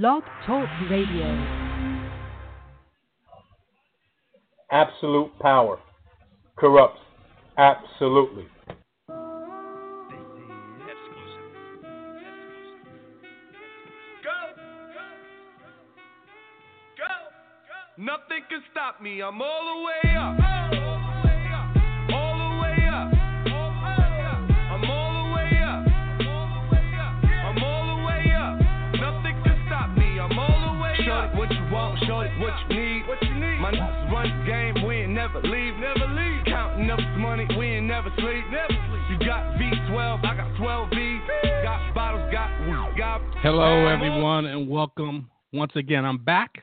Blog Talk Radio. Absolute power corrupts absolutely. Nothing can stop me. I'm all the way up. Never leave. Never leave. Counting up this money. We ain't never sleep. Never sleep. You got V12. I got 12 V. Got bottles. Got got. Hello, everyone, and welcome once again. I'm back.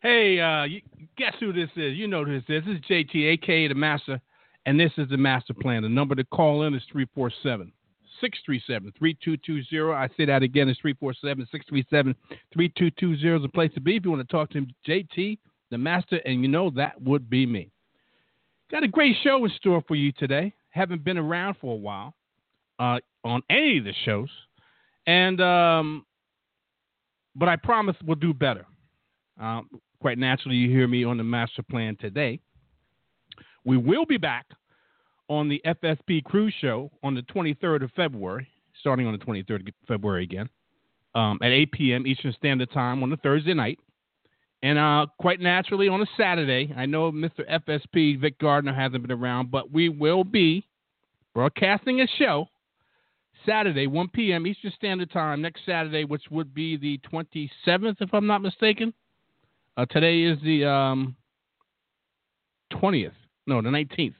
Hey, uh, you, guess who this is? You know who this is. This is JT, aka the Master, and this is the Master Plan. The number to call in is 347 637 3220. I say that again, it's 347 637 3220 is the place to be if you want to talk to him, JT, the Master, and you know that would be me. Got a great show in store for you today. Haven't been around for a while uh, on any of the shows, and um, but I promise we'll do better. Um, quite naturally, you hear me on the master plan today. We will be back on the FSP Cruise Show on the 23rd of February, starting on the 23rd of February again, um, at 8 p.m. Eastern Standard Time on a Thursday night. And uh, quite naturally, on a Saturday, I know Mr. FSP Vic Gardner hasn't been around, but we will be broadcasting a show Saturday, 1 p.m. Eastern Standard Time, next Saturday, which would be the 27th, if I'm not mistaken. Uh, today is the um, 20th. No, the 19th.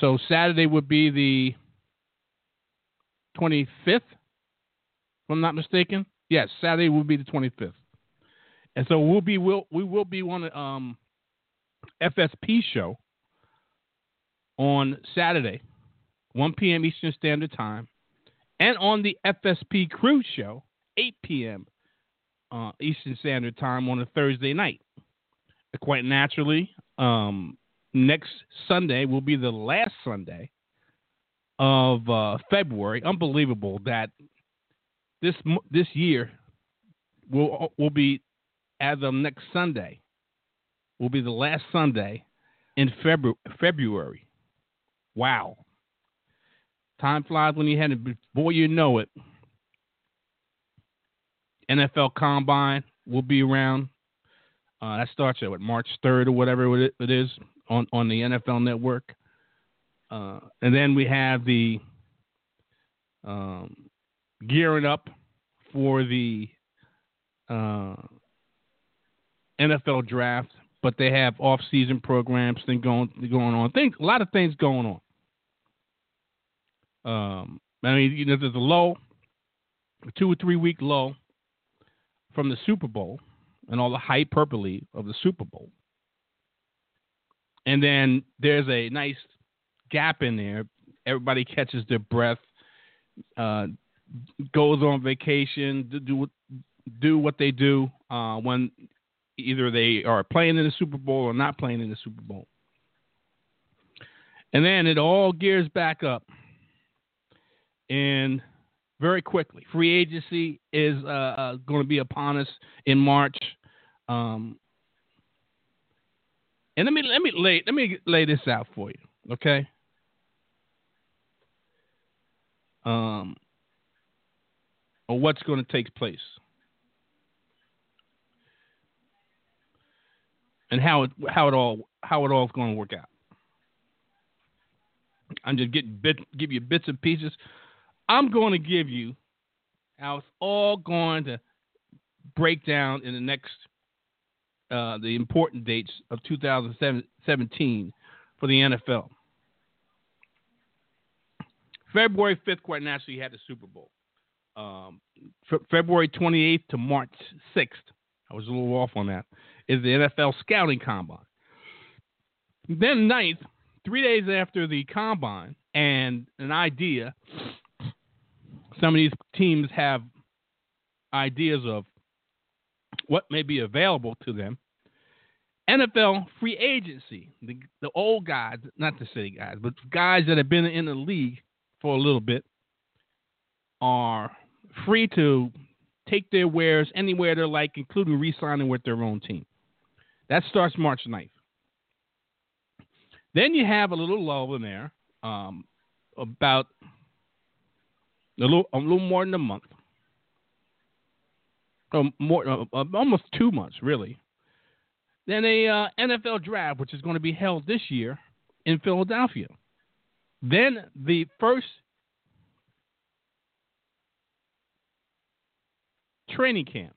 So Saturday would be the 25th, if I'm not mistaken. Yes, Saturday would be the 25th. And so we'll be we'll, we will be on um, FSP show on Saturday, 1 p.m. Eastern Standard Time, and on the FSP Cruise Show, 8 p.m uh, Eastern Standard Time on a Thursday night. Quite naturally, um, next Sunday will be the last Sunday of uh, February. Unbelievable that this this year will will be as of next Sunday will be the last Sunday in February. Wow. Time flies when you had it. Before you know it, NFL Combine will be around. Uh, that starts at what, March 3rd or whatever it is on, on the NFL Network. Uh, and then we have the um, gearing up for the uh, NFL draft, but they have off-season programs thing going going on. Things, a lot of things going on. Um, I mean, you know, there's a low, a two or three week low from the Super Bowl and all the hyperbole of the Super Bowl. And then there's a nice gap in there. Everybody catches their breath, uh, goes on vacation, do do what they do uh, when either they are playing in the Super Bowl or not playing in the Super Bowl. And then it all gears back up. And very quickly. Free agency is uh, uh, going to be upon us in March. Um, and let me let me lay let me lay this out for you, okay? Um, or what's going to take place, and how it how it all how it all is going to work out. I'm just getting bit, give you bits and pieces I'm going to give you how it's all going to break down in the next uh, the important dates of 2017 for the NFL. February 5th, quite naturally, you had the Super Bowl. um, Fe- February 28th to March 6th. I was a little off on that. Is the NFL scouting combine. Then 9th, three days after the combine, and an idea. Some of these teams have ideas of what may be available to them. NFL free agency, the, the old guys, not the city guys, but guys that have been in the league for a little bit, are free to take their wares anywhere they like, including re signing with their own team. That starts March 9th. Then you have a little lull in there, um, about a little, a little more than a month. Oh, more, uh, uh, almost two months, really. Then a uh, NFL draft, which is going to be held this year in Philadelphia. Then the first training camp.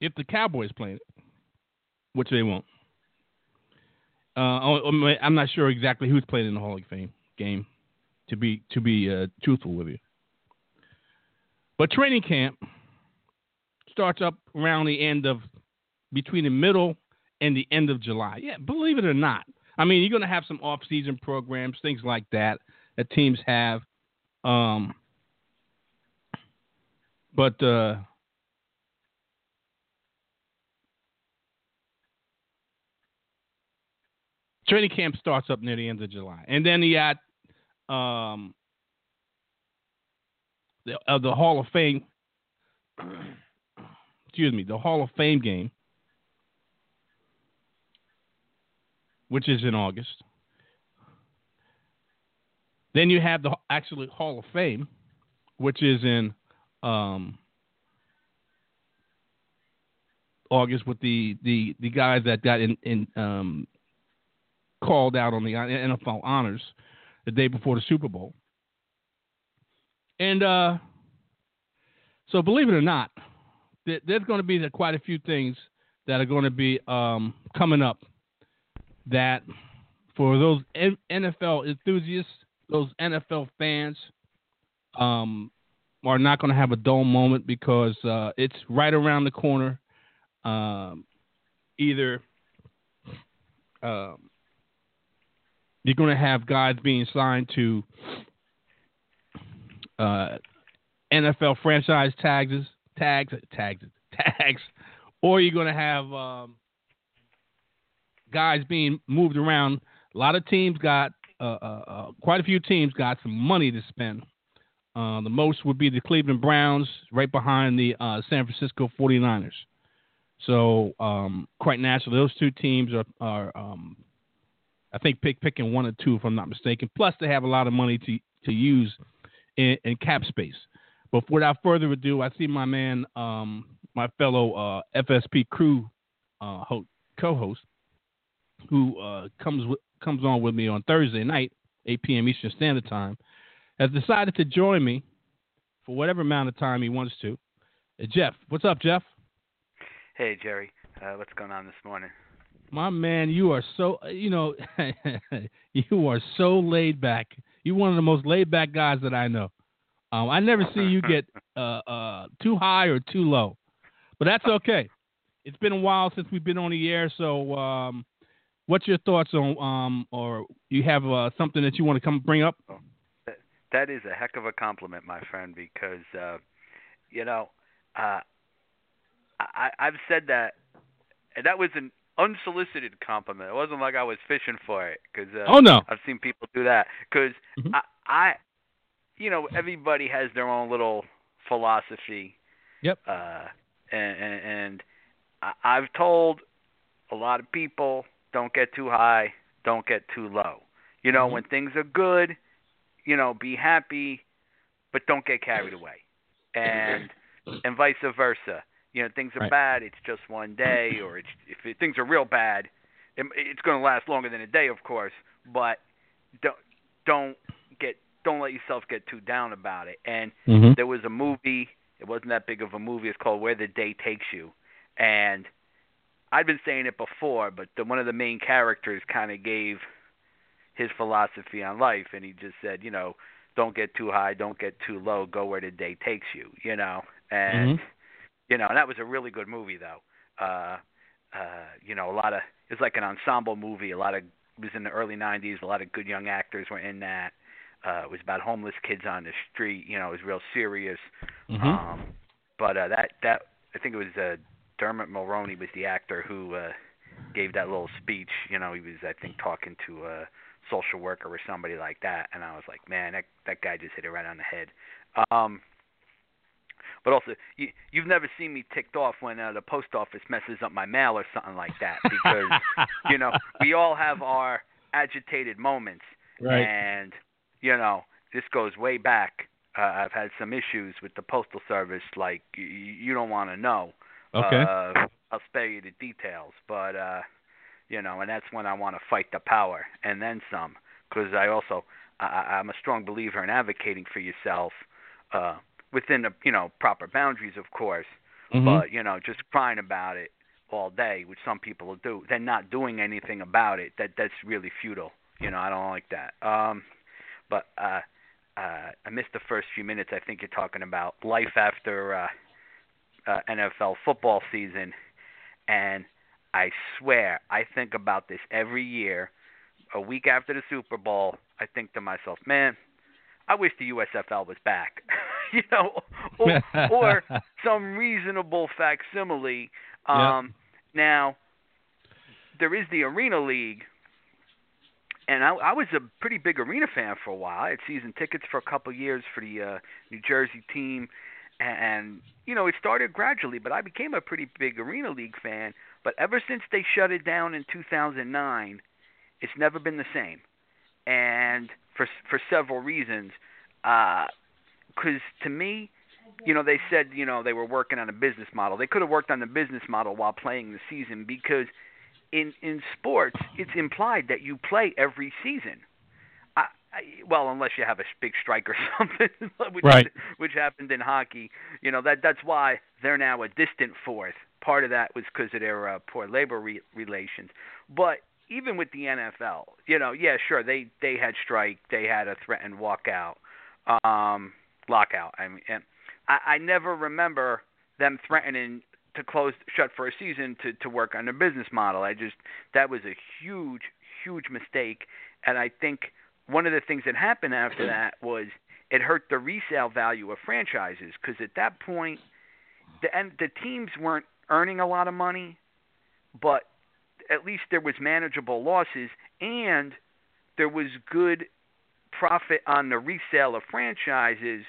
If the Cowboys play it, which they won't. Uh, oh, I'm not sure exactly who's playing in the Hall of Fame game. To be to be uh, truthful with you, but training camp starts up around the end of between the middle and the end of July. Yeah, believe it or not. I mean, you're going to have some off-season programs, things like that that teams have. Um, but uh, training camp starts up near the end of July, and then you got um, the uh, the Hall of Fame. excuse me, the Hall of Fame game, which is in August. Then you have the actually Hall of Fame, which is in um, August with the, the, the guys that got in, in um, called out on the NFL honors the day before the Super Bowl. And uh, so, believe it or not, there's going to be quite a few things that are going to be um, coming up that for those NFL enthusiasts, those NFL fans, um, are not going to have a dull moment because uh, it's right around the corner. Um, either um, you're going to have guys being signed to uh, NFL franchise tags, tags, tags, tags, or you're going to have um, guys being moved around. A lot of teams got, uh, uh, uh quite a few teams got some money to spend. Uh, the most would be the Cleveland Browns, right behind the uh, San Francisco 49ers. So, um, quite naturally, those two teams are, are um, I think pick picking one or two, if I'm not mistaken. Plus, they have a lot of money to to use in, in cap space. But without further ado, I see my man, um, my fellow uh, FSP crew uh, ho- co-host, who uh, comes w- comes on with me on Thursday night, 8 p.m. Eastern Standard Time, has decided to join me for whatever amount of time he wants to. Uh, Jeff, what's up, Jeff? Hey, Jerry. Uh, what's going on this morning? My man, you are so you know you are so laid back. You're one of the most laid back guys that I know. Um, I never see you get uh, uh, too high or too low, but that's okay. It's been a while since we've been on the air, so um, what's your thoughts on um, or you have uh, something that you want to come bring up? That is a heck of a compliment, my friend, because uh, you know uh, I, I've said that, and that was an unsolicited compliment. It wasn't like I was fishing for it because uh, oh no, I've seen people do that because mm-hmm. I, I, you know, everybody has their own little philosophy. Yep. Uh, and and, and I, I've told a lot of people don't get too high, don't get too low. You know, mm-hmm. when things are good, you know, be happy, but don't get carried away, and and vice versa you know things are right. bad, it's just one day, or it's if it, things are real bad, it, it's going to last longer than a day, of course. But don't don't get don't let yourself get too down about it. And mm-hmm. there was a movie. It wasn't that big of a movie. It's called Where the Day Takes You, and I'd been saying it before, but the, one of the main characters kind of gave his philosophy on life, and he just said, you know, don't get too high, don't get too low, go where the day takes you, you know, and Mhm. You know, and that was a really good movie though. Uh, uh, you know, a lot of it's like an ensemble movie. A lot of it was in the early '90s. A lot of good young actors were in that. Uh, it was about homeless kids on the street. You know, it was real serious. Mhm. Um, but uh, that that I think it was uh, Dermot Mulroney was the actor who uh, gave that little speech. You know, he was I think talking to a social worker or somebody like that, and I was like, man, that that guy just hit it right on the head. Um, but also, you, you've never seen me ticked off when uh, the post office messes up my mail or something like that, because you know we all have our agitated moments, right. and you know this goes way back. Uh, I've had some issues with the postal service, like y- y- you don't want to know. Okay. Uh, I'll spare you the details, but uh, you know, and that's when I want to fight the power and then some, because I also I- I'm a strong believer in advocating for yourself uh, within the you know proper boundaries, of course. Mhm. But you know, just crying about it all day, which some people will do, then not doing anything about it, that that's really futile. You know, I don't like that. Um, but uh, uh, I missed the first few minutes. I think you're talking about life after uh, uh, NFL football season, and I swear I think about this every year. A week after the Super Bowl, I think to myself, man, I wish the USFL was back. you know, or, or some reasonable facsimile. Um, Now, there is the Arena League, and I, I was a pretty big arena fan for a while. I had season tickets for a couple of years for the uh, New Jersey team, and, and you know it started gradually, but I became a pretty big Arena League fan. But ever since they shut it down in 2009, it's never been the same, and for for several reasons. Because to me, you know, they said you know they were working on a business model. They could have worked on the business model while playing the season because in in sports it's implied that you play every season. I, I, well, unless you have a big strike or something, which Right. which happened in hockey. You know that that's why they're now a distant fourth. Part of that was because of their uh, poor labor re- relations. But even with the NFL, you know, yeah, sure, they they had strike, they had a threatened walkout, um, lockout. I mean, and I, I never remember them threatening to close shut for a season to to work on their business model. I just that was a huge huge mistake, and I think one of the things that happened after that was it hurt the resale value of franchises because at that point the and the teams weren't earning a lot of money, but at least there was manageable losses and there was good profit on the resale of franchises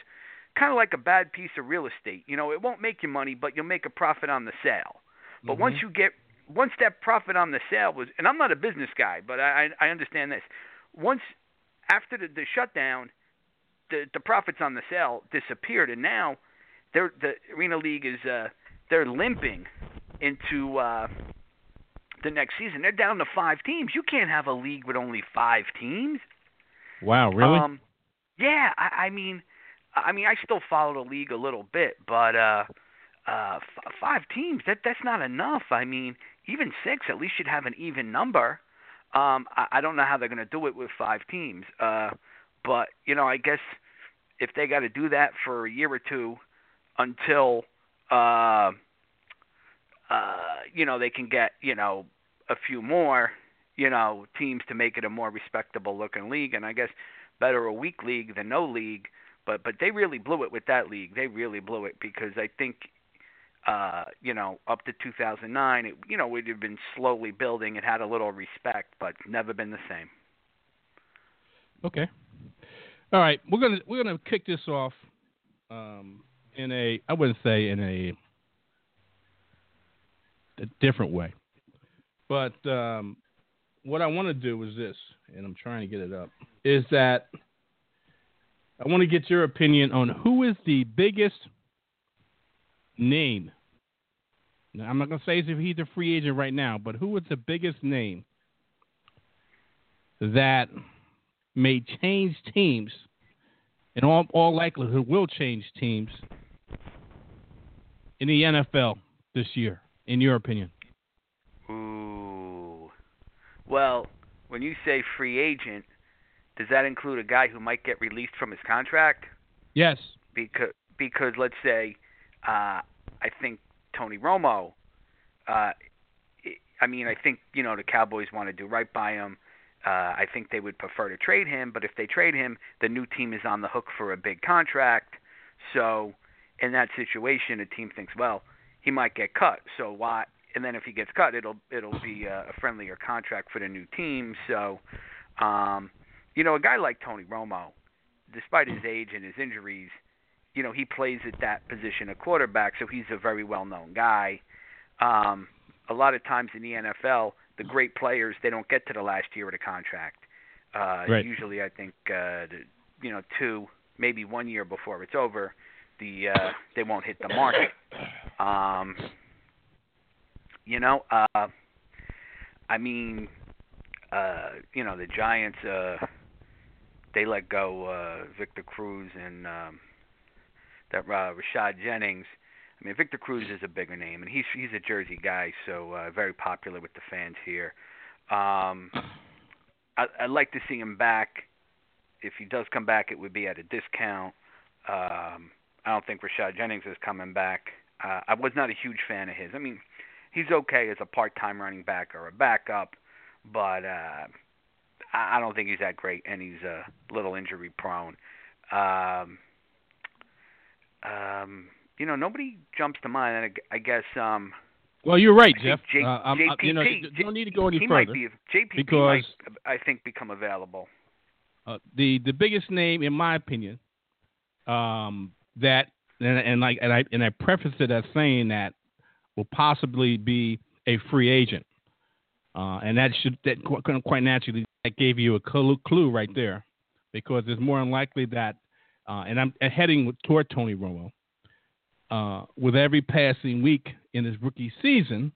kind of like a bad piece of real estate. You know, it won't make you money, but you'll make a profit on the sale. But once you get once that profit on the sale was, and I'm not a business guy, but I I I understand this. Once after the, the shutdown, the the profits on the sale disappeared, and now they're the Arena League is uh they're limping into uh the next season. They're down to five teams. You can't have a league with only five teams. Wow, really? Um, yeah, I, I mean, I mean, I still follow the league a little bit, but uh, uh, f- five teams that that's not enough. I mean, even six, at least you'd have an even number. Um, I, I don't know how they're going to do it with five teams, uh, but you know, I guess if they got to do that for a year or two until uh, uh, you know they can get you know a few more you know teams to make it a more respectable looking league, and I guess better a weak league than no league. But but they really blew it with that league. They really blew it because I think uh, you know up to 2009, it, you know we'd have been slowly building. It had a little respect, but never been the same. Okay. All right, we're gonna we're gonna kick this off um, in a I wouldn't say in a, a different way, but um, what I want to do is this, and I'm trying to get it up, is that I want to get your opinion on who is the biggest name. Now, I'm not gonna say if he's a free agent right now, but who is the biggest name that may change teams, in all, all likelihood will change teams in the NFL this year, in your opinion? Well, when you say free agent, does that include a guy who might get released from his contract? Yes. Because because let's say, uh, I think Tony Romo. Uh, I mean, I think you know the Cowboys want to do right by him. Uh, I think they would prefer to trade him, but if they trade him, the new team is on the hook for a big contract. So, in that situation, a team thinks, well, he might get cut. So why? And then if he gets cut, it'll it'll be a, a friendlier contract for the new team. So, um, you know, a guy like Tony Romo, despite his age and his injuries, you know, he plays at that position of quarterback, so he's a very well-known guy. Um, a lot of times in the NFL, the great players they don't get to the last year of the contract. Uh, Right. Usually, I think uh, the, you know two, maybe one year before it's over, the uh, they won't hit the market. Um, you know, uh, I mean, uh, you know, the Giants uh, they let go uh, Victor Cruz and um, that uh, Rashad Jennings. I mean, Victor Cruz is a bigger name, and he's he's a Jersey guy, so uh, very popular with the fans here. Um, I, I'd like to see him back. If he does come back, it would be at a discount. Um, I don't think Rashad Jennings is coming back. Uh, I was not a huge fan of his. I mean, he's okay as a part-time running back or a backup, but uh, I don't think he's that great, and he's a little injury prone. Um, um, you know, nobody jumps to mind. And I, I guess um, Well, you're right, Jeff. J- uh, I'm- I'm- you know, JPP don't need to go any he further might be JPP because- might, I think, become available. uh, the the biggest name, in my opinion, um, that and, and like and I and I preface it as saying that will possibly be a free agent, uh, and that should that quite naturally that gave you a clue, right there, because it's more than likely that, uh, and I'm heading toward Tony Romo. Uh, with every passing week in his rookie season,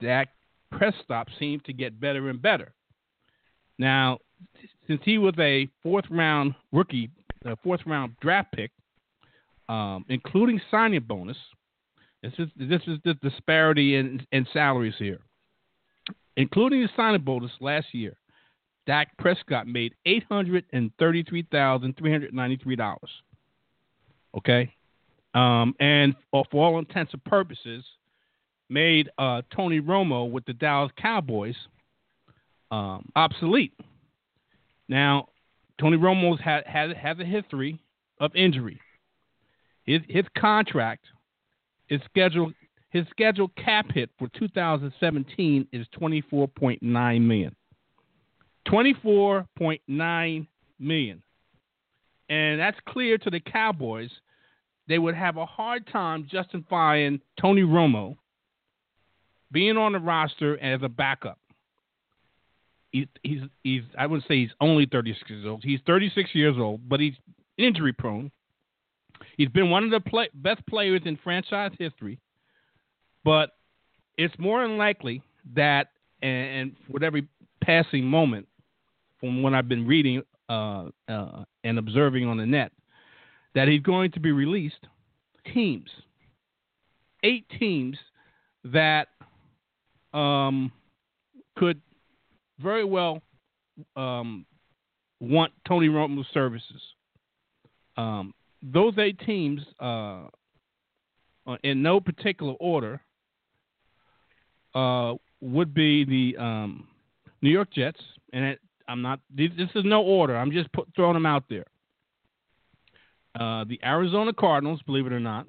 Dak Prescott seemed to get better and better. Now, since he was a fourth round rookie, a fourth round draft pick, um, including signing bonus, this is this is the disparity in, in salaries here. Including the signing bonus last year, Dak Prescott made eight hundred and thirty-three thousand three hundred ninety-three dollars. Okay, um, and for, all intents and purposes, made uh, Tony Romo with the Dallas Cowboys um, obsolete. Now, Tony Romo's has has a history of injury. His his contract is scheduled his scheduled cap hit for 2017 is 24.9 million. 24.9 million. And that's clear to the Cowboys. They would have a hard time justifying Tony Romo being on the roster as a backup. He's, he's, he's I wouldn't say he's only 36 years old. He's 36 years old, but he's injury prone. He's been one of the play, best players in franchise history, but it's more than likely that, and, and with every passing moment, from what I've been reading uh, uh, and observing on the net, that he's going to be released. Teams, eight teams that um, could very well um, want Tony Romo's services. Um, those eight teams, uh, uh, in no particular order, uh, would be the um, New York Jets, and it, I'm not. This is no order. I'm just put, throwing them out there. Uh, the Arizona Cardinals, believe it or not,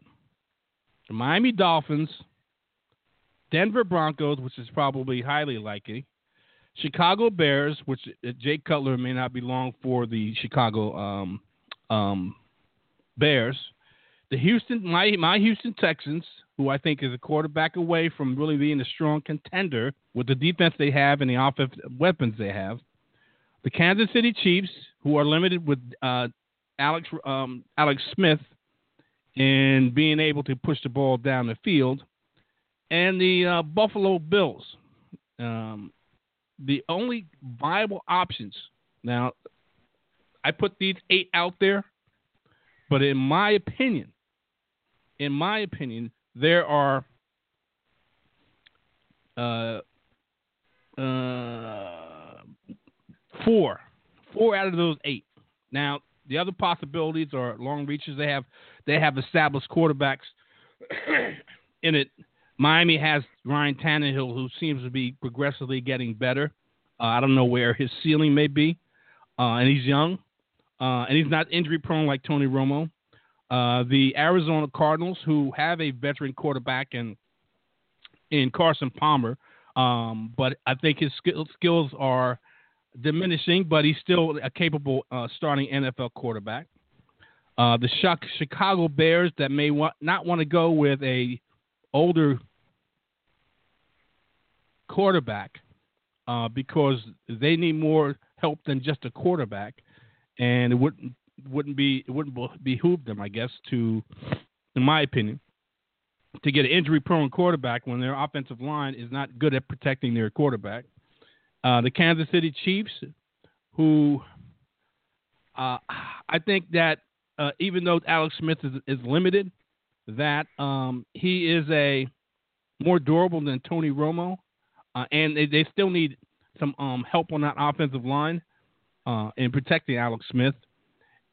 the Miami Dolphins, Denver Broncos, which is probably highly likely, Chicago Bears, which uh, Jay Cutler may not be long for the Chicago um, um, Bears, the Houston, my my Houston Texans, who I think is a quarterback away from really being a strong contender with the defense they have and the offensive weapons they have, the Kansas City Chiefs, who are limited with uh, Alex um, Alex Smith and being able to push the ball down the field, and the uh, Buffalo Bills. Um, the only viable options now, I put these eight out there, but in my opinion, in my opinion, there are uh, uh, four, four out of those eight. Now the other possibilities are long reaches. They have they have established quarterbacks in it. Miami has Ryan Tannehill, who seems to be progressively getting better. Uh, I don't know where his ceiling may be, uh, and he's young, uh, and he's not injury prone like Tony Romo. Uh, the Arizona Cardinals, who have a veteran quarterback in in Carson Palmer, um, but I think his skill, skills are diminishing, but he's still a capable uh, starting NFL quarterback. Uh, the Chicago Bears that may not want to go with a older quarterback uh, because they need more help than just a quarterback, and it wouldn't wouldn't be it wouldn't behoove them, I guess, to, in my opinion, to get an injury-prone quarterback when their offensive line is not good at protecting their quarterback. Uh, the Kansas City Chiefs, who uh, I think that uh, even though Alex Smith is, is limited, that um, he is a more durable than Tony Romo, uh, and they, they, still need some um, help on that offensive line uh, in protecting Alex Smith,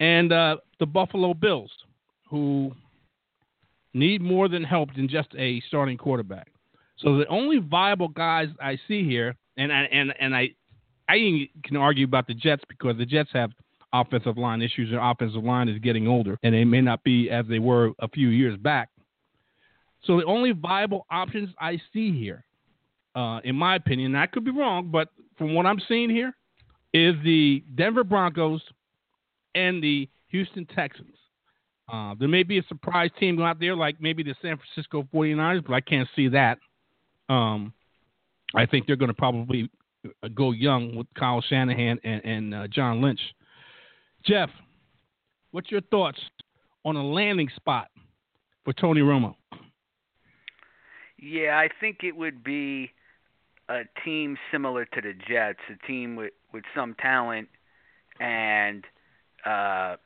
and uh, the Buffalo Bills, who need more than help than just a starting quarterback. So the only viable guys I see here, and I, and and I, I can argue about the Jets because the Jets have offensive line issues. Their offensive line is getting older, and they may not be as they were a few years back. So the only viable options I see here, uh, in my opinion, I could be wrong, but from what I'm seeing here, is the Denver Broncos and the Houston Texans. Uh, there may be a surprise team out there, like maybe the San Francisco 49ers, but I can't see that. Um, I think they're going to probably uh, go young with Kyle Shanahan and, and uh, John Lynch. Jeff, what's your thoughts on a landing spot for Tony Romo? Yeah, I think it would be a team similar to the Jets, a team with with some talent and uh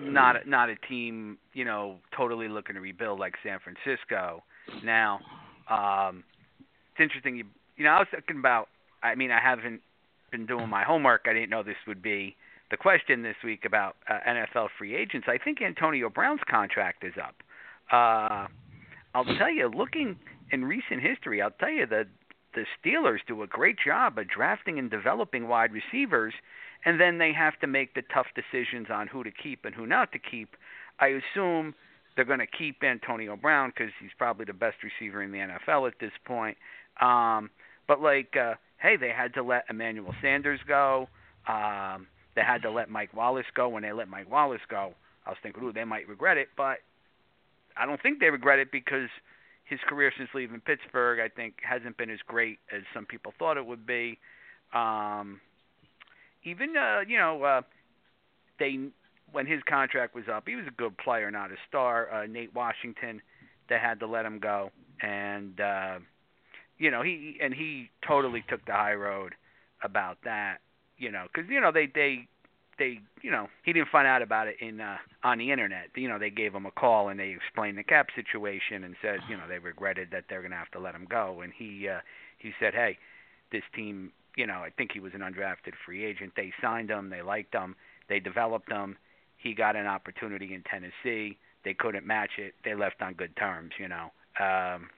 not not a team, you know, totally looking to rebuild like San Francisco. Now, um it's interesting you you know, I was thinking about I mean, I haven't been doing my homework. I didn't know this would be the question this week about uh, NFL free agents. I think Antonio Brown's contract is up. Uh I'll tell you, looking in recent history, I'll tell you that the Steelers do a great job of drafting and developing wide receivers and then they have to make the tough decisions on who to keep and who not to keep. I assume they're going to keep Antonio Brown because he's probably the best receiver in the NFL at this point. Um, but like, uh, hey, they had to let Emmanuel Sanders go. Um, they had to let Mike Wallace go. When they let Mike Wallace go, I was thinking, ooh, they might regret it, but I don't think they regret it because his career since leaving Pittsburgh, I think, hasn't been as great as some people thought it would be. Um, even uh, you know uh, they when his contract was up, he was a good player, not a star. Uh, Nate Washington, they had to let him go, and uh, you know he and he totally took the high road about that. You know, because you know they they they you know he didn't find out about it in uh, on the internet. You know they gave him a call and they explained the cap situation and said you know they regretted that they're to have to let him go. And he uh, he said, hey, this team you know, I think he was an undrafted free agent. They signed him, they liked him, they developed him. He got an opportunity in Tennessee. They couldn't match it. They left on good terms, you know. Um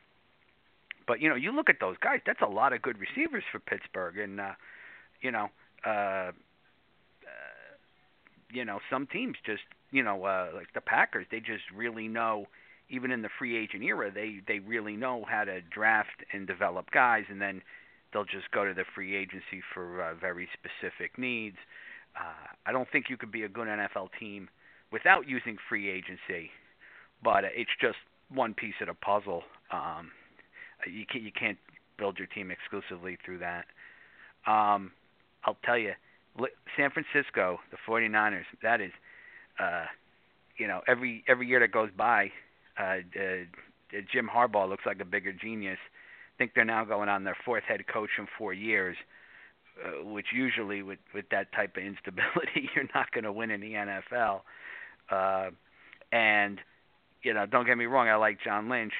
but you know, you look at those guys, that's a lot of good receivers for Pittsburgh and uh you know, uh you know, some teams just, you know, uh like the Packers, they just really know even in the free agent era, they they really know how to draft and develop guys and then they'll just go to the free agency for uh, very specific needs. Uh, I don't think you could be a good NFL team without using free agency, but it's just one piece of the puzzle. Um, you can't you can't build your team exclusively through that. Um, I'll tell you, San Francisco, the 49ers, that is, uh, you know, every every year that goes by, uh, uh, Jim Harbaugh looks like a bigger genius I think they're now going on their fourth head coach in four years, uh, which usually with with that type of instability, you're not going to win in the NFL. Uh, and you know, don't get me wrong, I like John Lynch,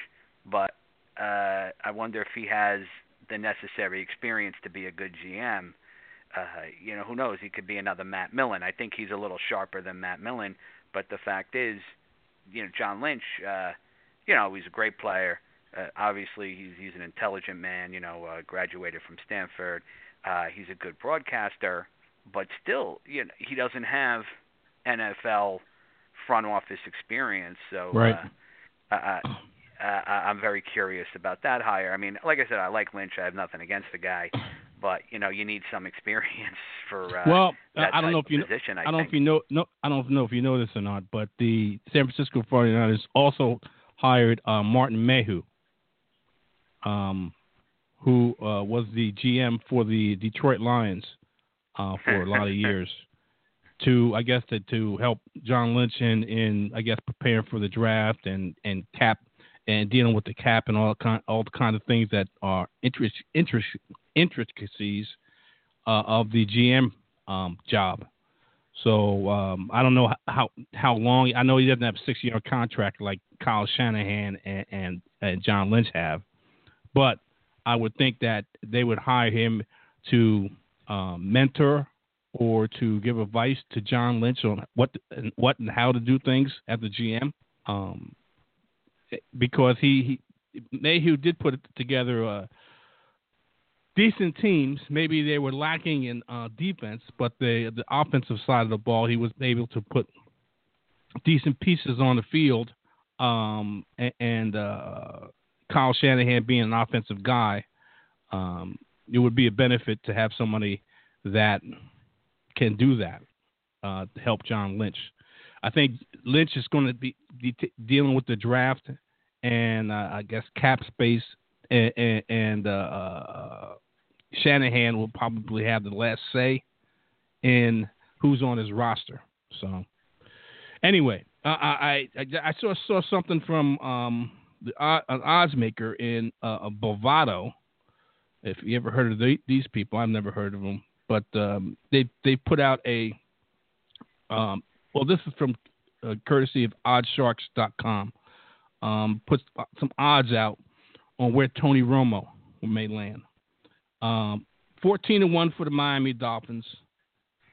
but uh, I wonder if he has the necessary experience to be a good GM. Uh, you know, who knows? He could be another Matt Millen. I think he's a little sharper than Matt Millen, but the fact is, you know, John Lynch. Uh, you know, he's a great player. Uh, obviously, he's he's an intelligent man. You know, uh, graduated from Stanford. Uh, he's a good broadcaster, but still, you know, he doesn't have NFL front office experience. So, Right. uh, uh, uh, I'm very curious about that hire. I mean, like I said, I like Lynch. I have nothing against the guy, but you know, you need some experience for uh, well, that I don't know if you position. I, I don't know if you know no I don't know if you know this or not, but the San Francisco 49ers also hired uh, Martin Mayhew, um, who uh, was the GM for the Detroit Lions uh, for a lot of years. To I guess to, to help John Lynch in, in I guess preparing for the draft and, and cap and dealing with the cap and all kind all the kind of things that are interest interest intricacies uh, of the GM um, job. So um, I don't know how how long. I know he doesn't have a six year contract like Kyle Shanahan and, and, and John Lynch have, but I would think that they would hire him to um, mentor or to give advice to John Lynch on what what and how to do things as the GM. Um, because he, he Mayhew did put together uh, decent teams. Maybe they were lacking in uh, defense, but the the offensive side of the ball, he was able to put decent pieces on the field. Um, and, and uh, Kyle Shanahan being an offensive guy, um, it would be a benefit to have somebody that can do that uh, to help John Lynch. I think Lynch is going to be, dealing with the draft and uh, I guess cap space, and, and, uh, uh, Shanahan will probably have the last say in who's on his roster. So, anyway, uh, I, I I saw saw something from um, the uh, an odds maker in uh, Bovado. If you ever heard of the, these people, I've never heard of them, but um, they they put out a um, well, this is from uh, courtesy of OddsSharks.com. Um, puts some odds out on where Tony Romo may land. Um, 14 to 1 for the Miami Dolphins,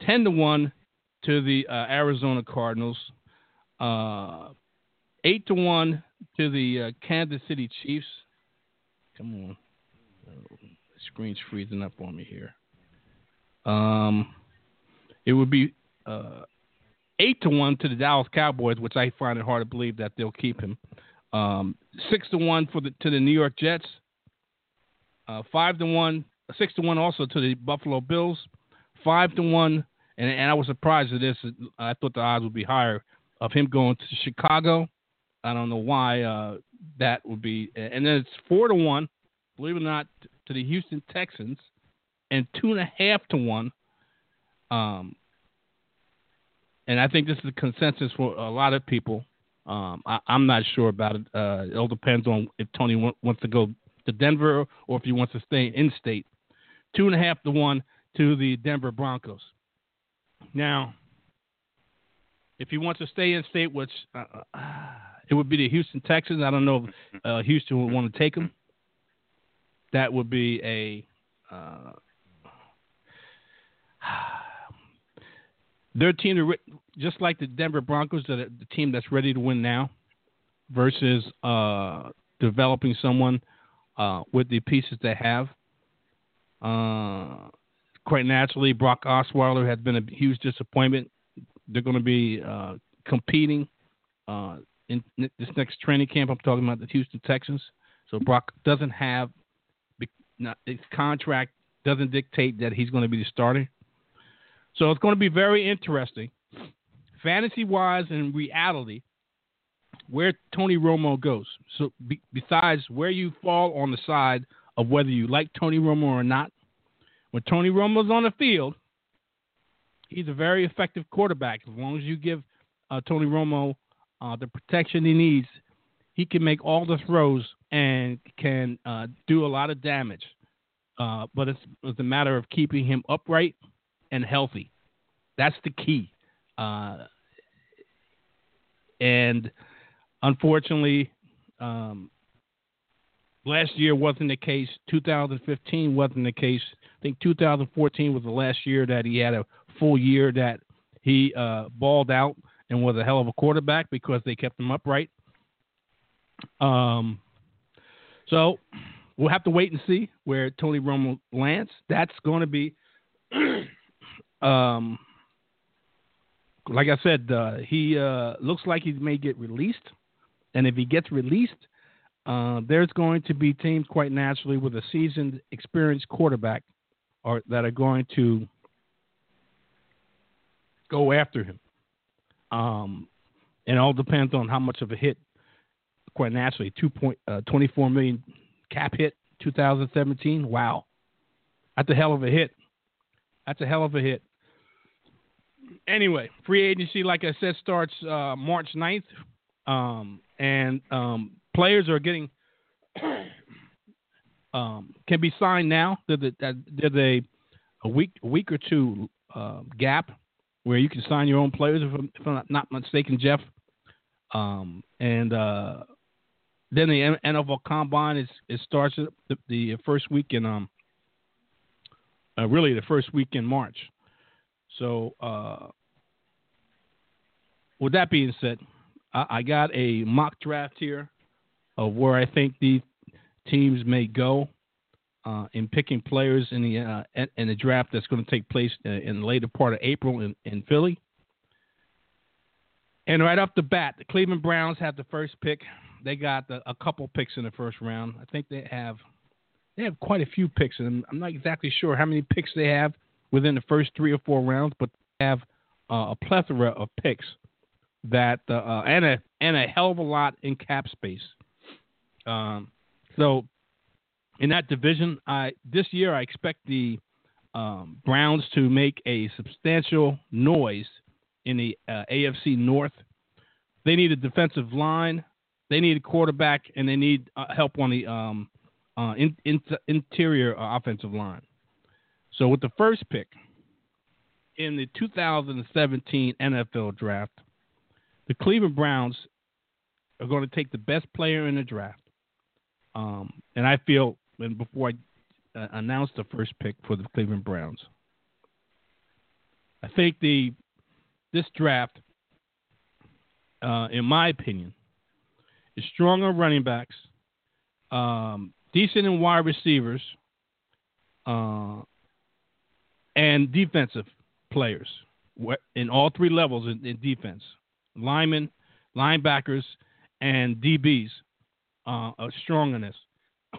10 to 1 to the uh, Arizona Cardinals, uh, 8 to 1 to the uh, Kansas City Chiefs. Come on. Screen's freezing up on me here. Um, it would be uh, 8 to 1 to the Dallas Cowboys, which I find it hard to believe that they'll keep him. Um, 6 to 1 for the to the New York Jets. Uh, 5 to 1 six to one also to the Buffalo Bills, five to one, and, and I was surprised at this. I thought the odds would be higher of him going to Chicago. I don't know why uh, that would be, and then it's four to one, believe it or not, to the Houston Texans, and two and a half to one. Um, and I think this is the consensus for a lot of people. Um, I, am not sure about it. Uh, it all depends on if Tony w- wants to go to Denver or if he wants to stay in state two and a half to one to the Denver Broncos. Now, if he wants to stay in state, which uh, it would be the Houston Texans. I don't know if uh, Houston would want to take him. That would be a uh, their team, just like the Denver Broncos, the, the team that's ready to win now, versus uh, developing someone uh, with the pieces they have. Uh, quite naturally, Brock Osweiler has been a huge disappointment. They're going to be uh, competing uh, in this next training camp. I'm talking about the Houston Texans. So Brock doesn't have his contract doesn't dictate that he's going to be the starter. So it's going to be very interesting, fantasy wise and reality, where Tony Romo goes. So be, besides where you fall on the side of whether you like Tony Romo or not, when Tony Romo's on the field, he's a very effective quarterback. As long as you give uh, Tony Romo uh, the protection he needs, he can make all the throws and can uh, do a lot of damage. Uh, but it's, it's, a matter of keeping him upright and healthy. That's the key. Uh, and unfortunately, um, last year wasn't the case. 2015 wasn't the case. I think 2014 was the last year that he had a full year that he uh, balled out and was a hell of a quarterback because they kept him upright. Um, so we'll have to wait and see where Tony Romo lands. That's going to be, um, like I said, uh, he uh, looks like he may get released, and if he gets released, uh, there's going to be teams quite naturally with a seasoned, experienced quarterback, or that are going to go after him. Um, it all depends on how much of a hit. Quite naturally, two point uh, twenty four million cap hit 2017. Wow, that's a hell of a hit. That's a hell of a hit. Anyway, free agency, like I said, starts uh, March 9th, um, and um, players are getting um, can be signed now. There's a, a week a week or two uh, gap where you can sign your own players, if I'm, if I'm not mistaken, Jeff. Um, and uh, then the NFL Combine is it starts the, the first week in um uh, really the first week in March. So uh, with that being said, I, I got a mock draft here of where I think these teams may go uh, in picking players in the uh, in the draft that's going to take place in the later part of April in, in Philly. And right off the bat, the Cleveland Browns have the first pick. They got the, a couple picks in the first round. I think they have they have quite a few picks, and I'm not exactly sure how many picks they have within the first three or four rounds, but have uh, a plethora of picks that uh, uh, and a and a hell of a lot in cap space. Um, so in that division, I this year I expect the um, Browns to make a substantial noise in the uh, AFC North. They need a defensive line, they need a quarterback, and they need uh, help on the um, uh, in, in, interior uh, offensive line. So with the first pick in the 2017 NFL Draft, the Cleveland Browns are going to take the best player in the draft. Um, and I feel and before I uh, announce the first pick for the Cleveland Browns. I think the this draft, uh, in my opinion, is stronger running backs, um, decent in wide receivers, uh, and defensive players in all three levels in, in defense: linemen, linebackers, and DBs uh, are strong in this.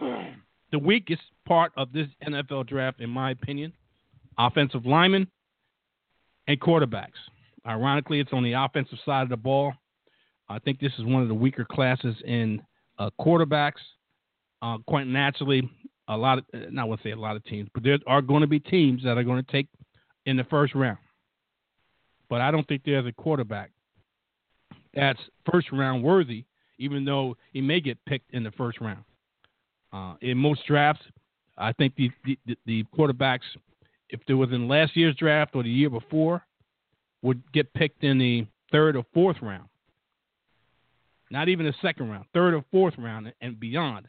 the weakest part of this NFL draft, in my opinion, offensive linemen and quarterbacks. Ironically, it's on the offensive side of the ball. I think this is one of the weaker classes in uh, quarterbacks. Uh, quite naturally, a lot of, uh, not want to say a lot of teams, but there are going to be teams that are going to take in the first round. But I don't think there's a quarterback that's first round worthy, even though he may get picked in the first round. Uh, in most drafts, I think the, the, the quarterbacks, if they was in last year's draft or the year before, would get picked in the third or fourth round. Not even the second round, third or fourth round and beyond.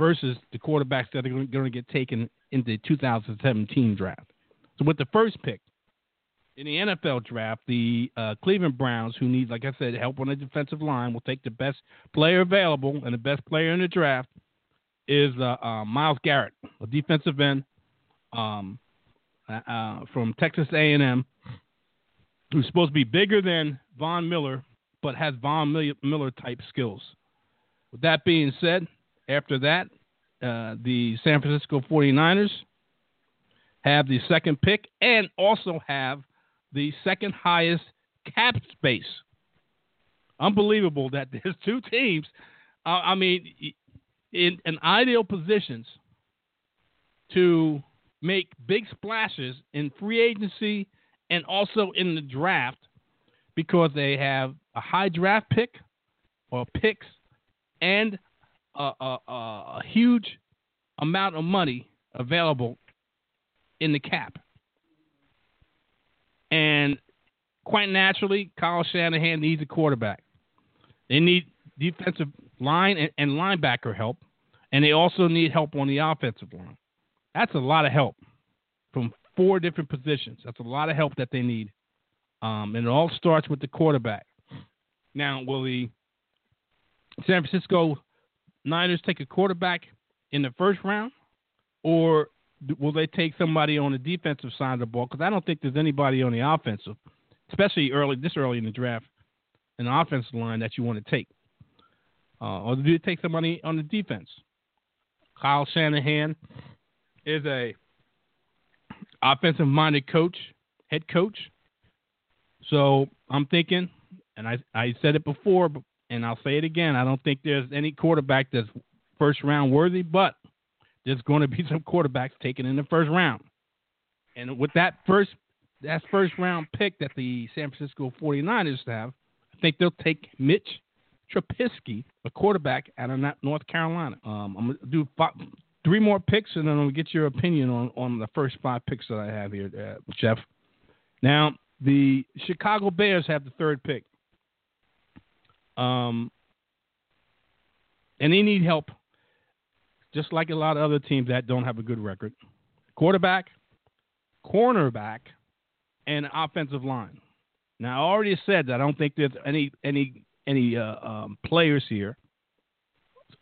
Versus the quarterbacks that are going to get taken in the 2017 draft. So with the first pick in the NFL draft, the uh, Cleveland Browns, who need, like I said, help on the defensive line, will take the best player available, and the best player in the draft is uh, uh, Myles Garrett, a defensive end um, uh, uh, from Texas A&M, who's supposed to be bigger than Von Miller, but has Von Miller type skills. With that being said, after that, uh, the San Francisco 49ers have the second pick and also have the second highest cap space. Unbelievable that there's two teams. Uh, I mean, in, in ideal positions to make big splashes in free agency and also in the draft because they have a high draft pick or picks and a, a, a huge amount of money available in the cap. And quite naturally, Kyle Shanahan needs a quarterback. They need defensive line and, and linebacker help, and they also need help on the offensive line. That's a lot of help from four different positions. That's a lot of help that they need. Um, and it all starts with the quarterback. Now, will the San Francisco Niners take a quarterback in the first round, or will they take somebody on the defensive side of the ball? Because I don't think there's anybody on the offensive, especially early this early in the draft, an offensive line that you want to take. Uh, or do you take somebody on the defense? Kyle Shanahan is a offensive minded coach, head coach. So I'm thinking, and I I said it before, and I'll say it again. I don't think there's any quarterback that's first round worthy, but there's going to be some quarterbacks taken in the first round. And with that first that first round pick that the San Francisco 49ers have, I think they'll take Mitch Trubisky, a quarterback out of North Carolina. Um, I'm going to do five, three more picks, and then to get your opinion on, on the first five picks that I have here, uh, Jeff. Now, the Chicago Bears have the third pick. Um, and they need help, just like a lot of other teams that don't have a good record. Quarterback, cornerback, and offensive line. Now, I already said that I don't think there's any any any uh, um, players here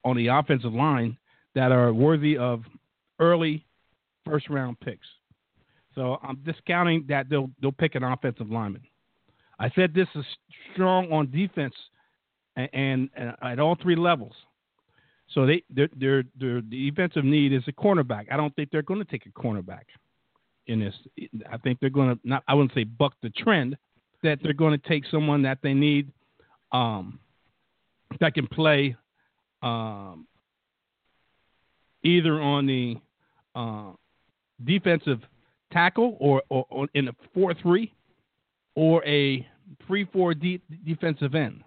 on the offensive line that are worthy of early first round picks. So I'm discounting that they'll they'll pick an offensive lineman. I said this is strong on defense and, and, and at all three levels. So they their their defensive need is a cornerback. I don't think they're going to take a cornerback in this. I think they're going to not. I wouldn't say buck the trend. That they're going to take someone that they need um, that can play um, either on the uh, defensive tackle or, or, or in a 4 3 or a 3 4 de- defensive end.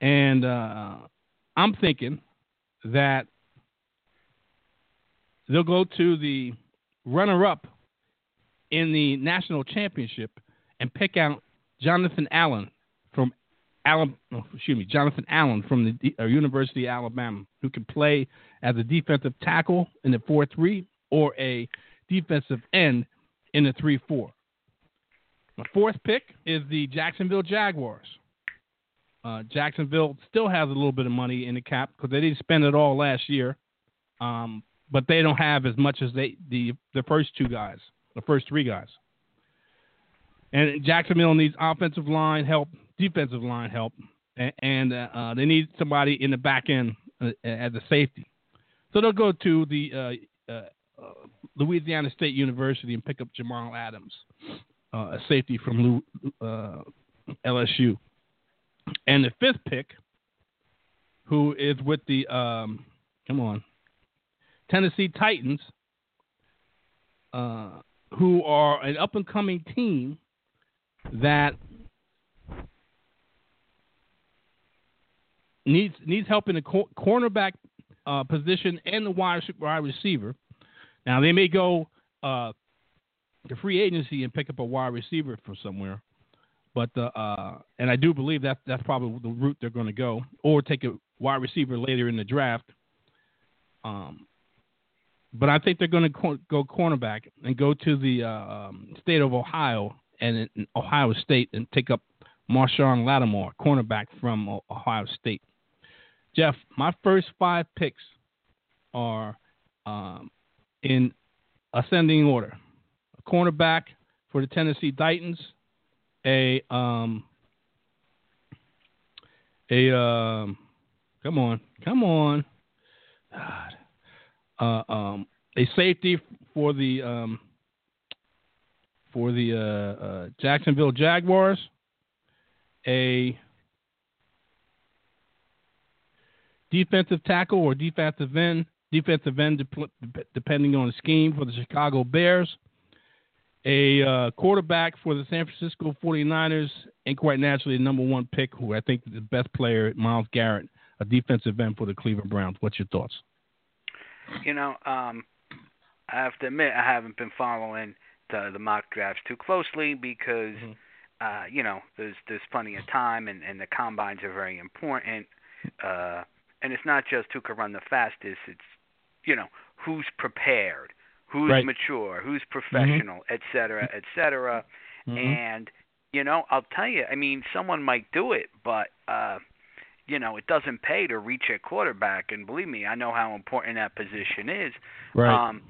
And uh, I'm thinking that they'll go to the runner up in the national championship and pick out Jonathan Allen from Alabama, oh, excuse me, Jonathan Allen from the uh, University of Alabama, who can play as a defensive tackle in the 4 3 or a defensive end in the 3 4. My fourth pick is the Jacksonville Jaguars. Uh, Jacksonville still has a little bit of money in the cap because they didn't spend it all last year, um, but they don't have as much as they the the first two guys, the first three guys. And Jacksonville needs offensive line help, defensive line help, and, and uh, they need somebody in the back end uh, as a safety. So they'll go to the uh, uh, uh Louisiana State University and pick up Jamal Adams, uh, a safety from LSU. And the fifth pick, who is with the um, come on Tennessee Titans, who are an up and coming team that needs needs help in the cor- cornerback uh, position and the wide, wide receiver. Now they may go uh, to free agency and pick up a wide receiver from somewhere, but uh, uh and I do believe that that's probably the route they're going to go, or take a wide receiver later in the draft. Um, but I think they're going to go cornerback and go to the uh, um, state of Ohio and Ohio State and take up Marshon Lattimore, cornerback from Ohio State. Jeff, my first five picks are um, in ascending order. A cornerback for the Tennessee Titans, a um, a um, come on, come on, God, uh, um, a safety for the um, for the uh, uh, Jacksonville Jaguars, a defensive tackle or defensive end, defensive end depending on the scheme for the Chicago Bears, a uh, quarterback for the San Francisco 49ers, and quite naturally, the number one pick, who I think is the best player, Myles Garrett, a defensive end for the Cleveland Browns. What's your thoughts? You know, um, I have to admit, I haven't been following – uh, the mock drafts too closely because mm-hmm. uh, you know there's there's plenty of time and and the combines are very important. Uh, and it's not just who can run the fastest. It's you know who's prepared, who's Right. mature, who's professional, et cetera, et cetera. Mhm. And you know, I'll tell you. I mean, someone might do it, but uh, you know, it doesn't pay to reach a quarterback. And believe me, I know how important that position is. right. Um,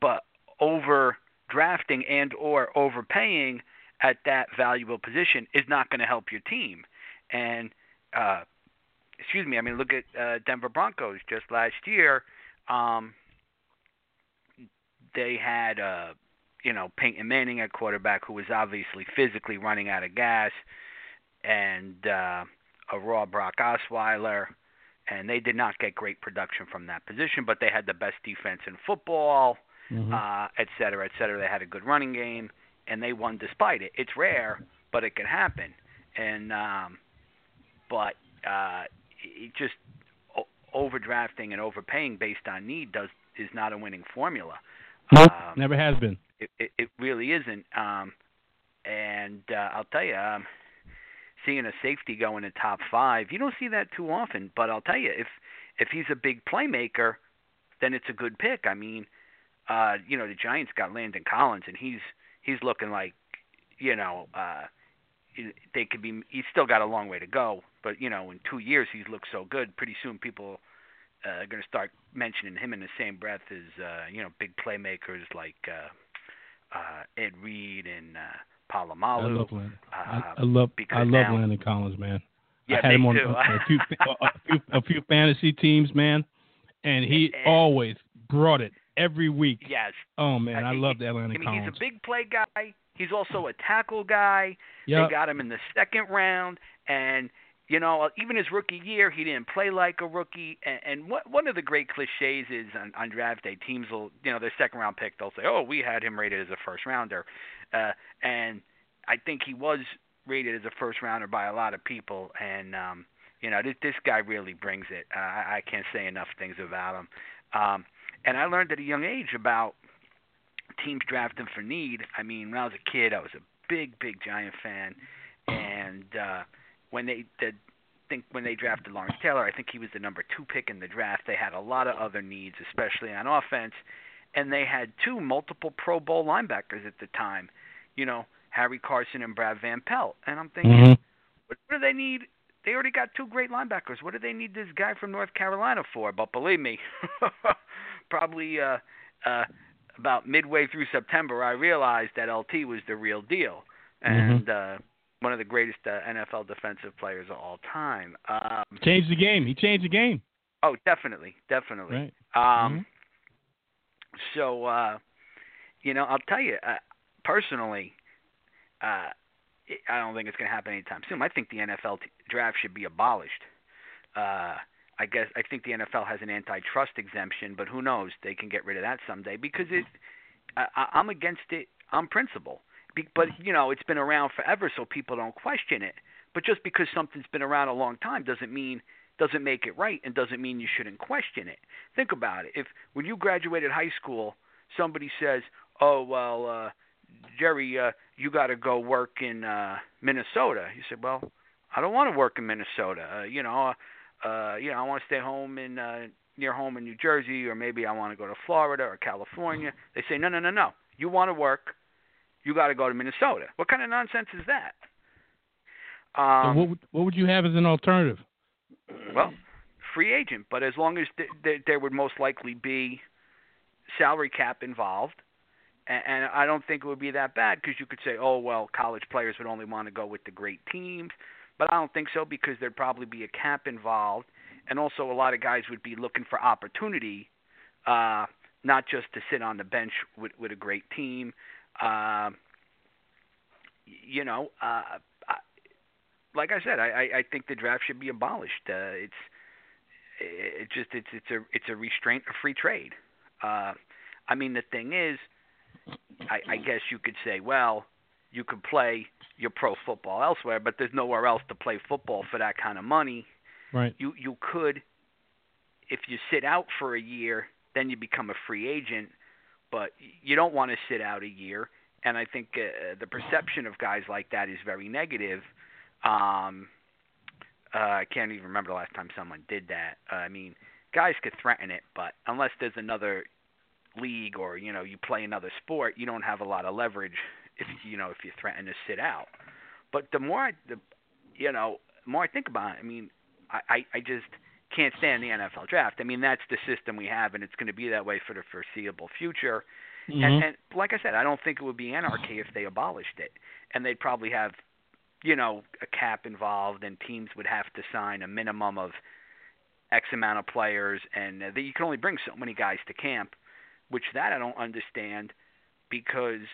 but over drafting and or overpaying at that valuable position is not going to help your team. And uh, excuse me, I mean look at uh, Denver Broncos just last year. Um, they had uh, you know Peyton Manning at quarterback, who was obviously physically running out of gas, and uh, a raw Brock Osweiler and they did not get great production from that position, but they had the best defense in football, Mhm. uh, et cetera, et cetera. They had a good running game, and they won despite it. It's rare, but it can happen. And um, but uh, it just overdrafting and overpaying based on need does is not a winning formula. Nope, Um, never has been. it, it, it really isn't. Um, and uh, I'll tell you, um, seeing a safety go in the top five, you don't see that too often. But I'll tell you, if if he's a big playmaker, then it's a good pick. I mean, uh, you know, the Giants got Landon Collins, and he's he's looking like, you know, uh, they could be. He's still got a long way to go, but you know, in two years he's looked so good. Pretty soon people uh, going to start mentioning him in the same breath as uh, you know big playmakers like uh, uh, Ed Reed and uh, I love Landon. I, uh, I love because I love now- Landon Collins, man. Yeah, I had him on too. a, a few a, a few a few fantasy teams, man, and he And- always brought it every week. yes, Oh man, I he- love that Landon I mean Collins. he's a big play guy. He's also a tackle guy. yeah, They got him in the second round, and you know, even his rookie year, he didn't play like a rookie. And, and what, one of the great cliches is on, on draft day, teams will, you know, their second round pick, they'll say, "Oh, we had him rated as a first rounder," uh, and I think he was rated as a first rounder by a lot of people. And um, you know, this this guy really brings it. Uh, I, I can't say enough things about him. Um, and I learned at a young age about teams drafting for need. I mean, when I was a kid, I was a big, big Giant fan, and uh, when they did think when they drafted Lawrence Taylor, I think he was the number two pick in the draft. They had a lot of other needs, especially on offense, and they had two multiple Pro Bowl linebackers at the time. You know, Harry Carson and Brad Van Pelt. And I'm thinking, Mhm. what, what do they need? They already got two great linebackers. What do they need this guy from North Carolina for? But believe me, probably uh, uh, about midway through September, I realized that LT was the real deal and uh, one of the greatest uh, NFL defensive players of all time. Um, changed the game. He changed the game. oh, definitely, definitely. Right. Um, So, uh, you know, I'll tell you uh, personally, uh, I don't think it's going to happen anytime soon. I think the NFL t- draft should be abolished. Uh, I guess I think the NFL has an antitrust exemption, but who knows? They can get rid of that someday because it. I, I- I'm against it on principle. But you know, it's been around forever, so people don't question it. But just because something's been around a long time doesn't mean doesn't make it right, and doesn't mean you shouldn't question it. Think about it. If when you graduated high school, somebody says, "Oh well, uh, Jerry, uh, you got to go work in uh, Minnesota," you said, "Well, I don't want to work in Minnesota. Uh, you know, uh, you know, I want to stay home in uh, near home in New Jersey, or maybe I want to go to Florida or California." They say, "No, no, no, no. You want to work." You got to go to Minnesota. What kind of nonsense is that? So Um, what would, what would you have as an alternative? well, free agent, but as long as th- th- there would most likely be salary cap involved, and, and I don't think it would be that bad because you could say, oh well, college players would only want to go with the great teams, but I don't think so because there'd probably be a cap involved, and also a lot of guys would be looking for opportunity, uh, not just to sit on the bench with with a great team. Uh, you know, uh, I, like I said, I, I, I think the draft should be abolished. Uh, it's it just it's it's a it's a restraint of free trade. Uh, I mean, the thing is, I, I guess you could say, well, you could play your pro football elsewhere, but there's nowhere else to play football for that kind of money. Right. You you could, if you sit out for a year, then you become a free agent, but you don't want to sit out a year. And I think uh, the perception of guys like that is very negative. Um, Uh, I can't even remember the last time someone did that. Uh, I mean, guys could threaten it, but unless there's another league or you know you play another sport, you don't have a lot of leverage if you know if you threaten to sit out. But the more I, the, you know, the more I think about it, I mean, I, I, I just can't stand the NFL draft. I mean, that's the system we have, and it's going to be that way for the foreseeable future. Mhm. And, and like I said, I don't think it would be anarchy if they abolished it, and they'd probably have, you know, a cap involved, and teams would have to sign a minimum of X amount of players, and uh, that you can only bring so many guys to camp, which that I don't understand because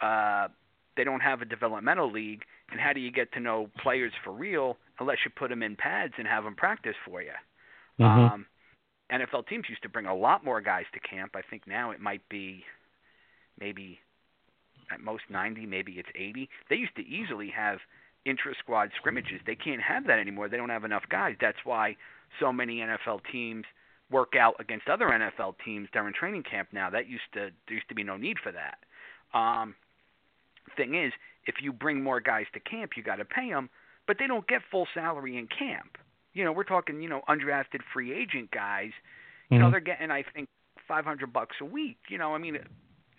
uh, they don't have a developmental league, and how do you get to know players for real unless you put them in pads and have them practice for you? Mhm. Um, NFL teams used to bring a lot more guys to camp. I think now it might be maybe at most 90, maybe it's 80. They used to easily have intra squad scrimmages. They can't have that anymore. They don't have enough guys. That's why so many NFL teams work out against other NFL teams during training camp now. That used to there used to be no need for that. Um thing is, if you bring more guys to camp, you got to pay them, but they don't get full salary in camp. You know, we're talking, you know, undrafted free agent guys. You know, Mhm. they're getting I think 500 bucks a week. You know, I mean, it,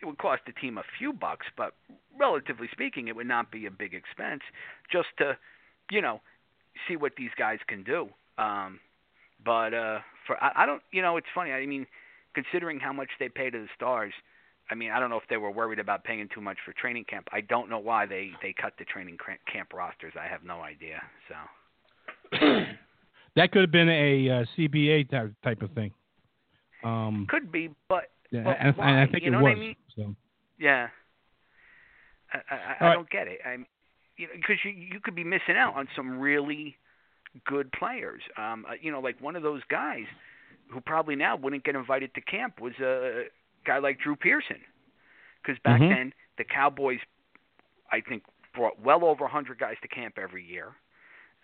it would cost the team a few bucks, but relatively speaking, it would not be a big expense just to, you know, see what these guys can do. Um, but uh, for I, I don't, you know, it's funny. I mean, considering how much they pay to the stars, I mean, I don't know if they were worried about paying too much for training camp. I don't know why they they cut the training camp rosters. I have no idea. So that could have been a uh, CBA type type of thing. Um, could be, but yeah, but and, and I think You it know what I was. mean? So yeah. I I, I right. don't get it. I'm, you know, because you you could be missing out on some really good players. Um, uh, you know, like one of those guys who probably now wouldn't get invited to camp was a guy like Drew Pearson, because back Mhm. then the Cowboys, I think, brought well over 100 guys to camp every year.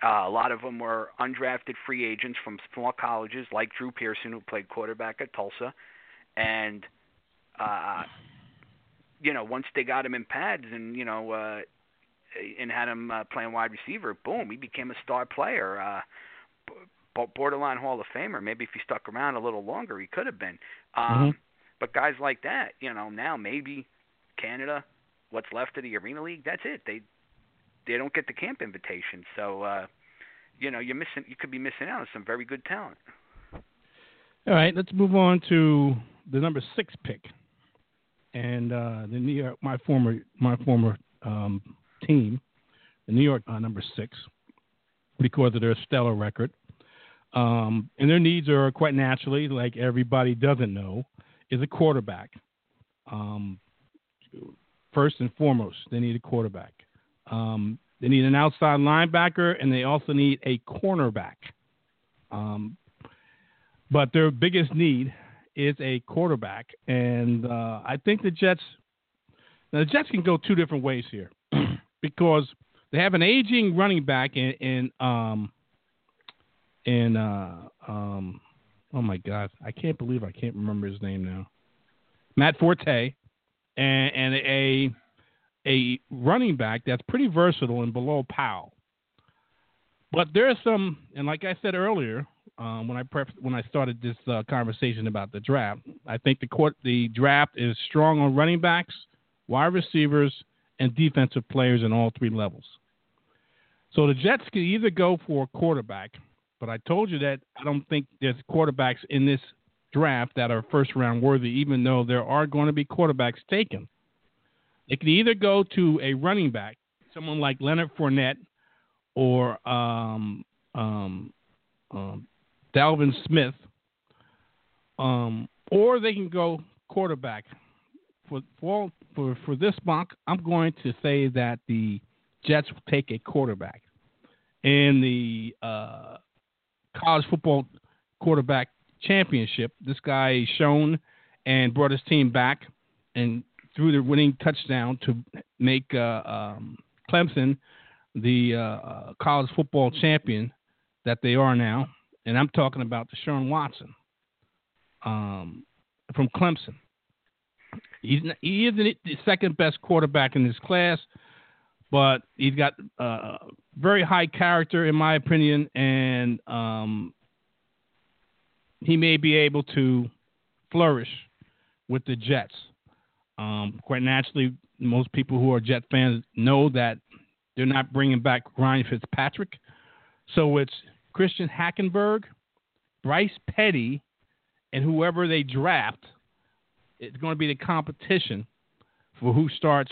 Uh, a lot of them were undrafted free agents from small colleges, like Drew Pearson, who played quarterback at Tulsa, and uh, you know, once they got him in pads and you know, uh, and had him uh, playing wide receiver, boom, he became a star player. Uh, b- borderline Hall of Famer. Maybe if he stuck around a little longer, he could have been. Um, Mhm. But guys like that, you know, now maybe Canada, what's left of the Arena League, that's it. They they don't get the camp invitation, so uh, you know, you're missing. You could be missing out on some very good talent. All right, let's move on to the number six pick, and uh, the New York, my former my former um, team, the New York uh, number six, because of their stellar record, um, and their needs are quite naturally, like everybody doesn't know, is a quarterback. Um, first and foremost, they need a quarterback. Um, they need an outside linebacker, and they also need a cornerback. Um, but their biggest need is a quarterback, and uh, I think the Jets. Now the Jets can go two different ways here, because they have an aging running back in in um in uh um oh my god I can't believe I can't remember his name now, Matt Forte, and and a a running back that's pretty versatile and Bilal Powell. But there are some, and like I said earlier, um, when I pref- when I started this uh, conversation about the draft, I think the court the draft is strong on running backs, wide receivers, and defensive players in all three levels. So the Jets can either go for a quarterback, but I told you that I don't think there's quarterbacks in this draft that are first round worthy, even though there are going to be quarterbacks taken. They can either go to a running back, someone like Leonard Fournette or um, um, um, Dalvin Smith, um, or they can go quarterback. For, for for for this mock, I'm going to say that the Jets will take a quarterback in the uh, college football quarterback championship. This guy shown and brought his team back and threw the winning touchdown to make uh, um, Clemson the uh, uh, college football champion that they are now. And I'm talking about Deshaun Watson um, from Clemson. He's n- he isn't the second best quarterback in this class, but he's got uh, very high character, in my opinion, and um, he may be able to flourish with the Jets. Um, quite naturally, most people who are Jet fans know that they're not bringing back Ryan Fitzpatrick. So it's Christian Hackenberg, Bryce Petty, and whoever they draft. It's going to be the competition for who starts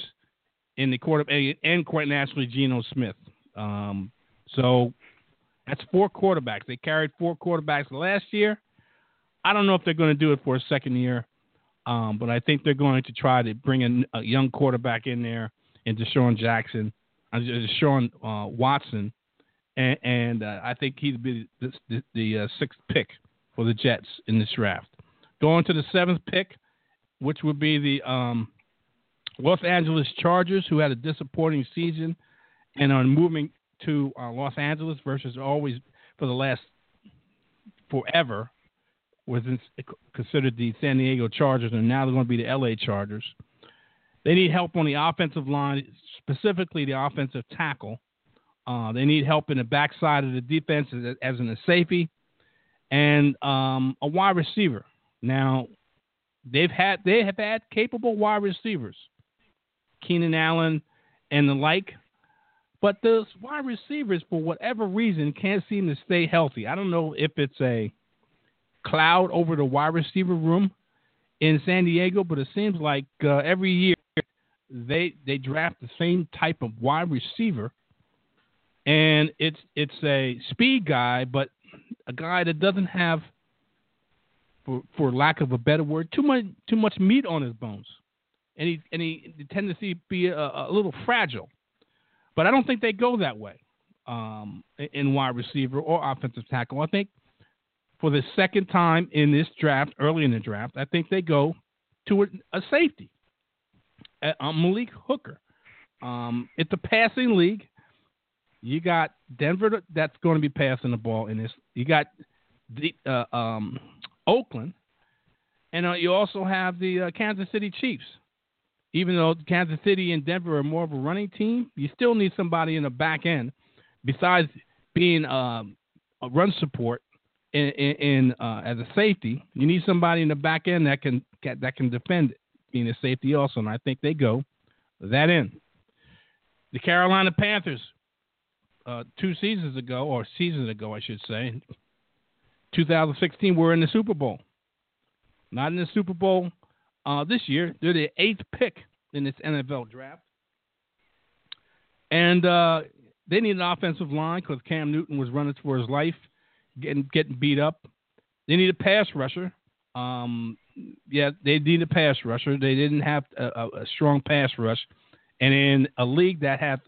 in the quarter and quite naturally Geno Smith. Um, so that's four quarterbacks. They carried four quarterbacks last year. I don't know if they're going to do it for a second year, um, but I think they're going to try to bring a, a young quarterback in there into Sean Jackson, uh, Sean uh, Watson, and, and uh, I think he'd be the, the, the uh, sixth pick for the Jets in this draft. Going to the seventh pick, which would be the um, Los Angeles Chargers, who had a disappointing season and are moving to uh, Los Angeles versus always for the last forever was considered the San Diego Chargers, and now they're going to be the LA Chargers. They need help on the offensive line, specifically the offensive tackle. Uh, they need help in the backside of the defense as, as in a safety and um, a wide receiver. Now, they've had they have had capable wide receivers. Keenan Allen, and the like. But those wide receivers, for whatever reason, can't seem to stay healthy. I don't know if it's a cloud over the wide receiver room in San Diego, but it seems like uh, every year they they draft the same type of wide receiver, and it's it's a speed guy, but a guy that doesn't have, for for lack of a better word, too much too much meat on his bones and he and he the tendency to be a, a, little fragile. But I don't think they go that way um, in wide receiver or offensive tackle. I think for the second time in this draft, early in the draft, I think they go to a, a safety, a, a Malik Hooker. Um, it's a passing league. You got Denver that's going to be passing the ball in this. You got the uh, um, Oakland, and uh, you also have the uh, Kansas City Chiefs even though Kansas City and Denver are more of a running team, you still need somebody in the back end besides being um, a run support in, in, uh, as a safety. You need somebody in the back end that can that can defend it, being a safety also. And I think they go that in. The Carolina Panthers, uh, two seasons ago, or seasons ago, I should say, 2016, were in the Super Bowl. Not in the Super Bowl uh, this year. They're the eighth pick in this NFL draft. And uh, they need an offensive line because Cam Newton was running for his life, getting getting beat up. They need a pass rusher. Um, yeah, they need a pass rusher. They didn't have a, a, a strong pass rush. And in a league that had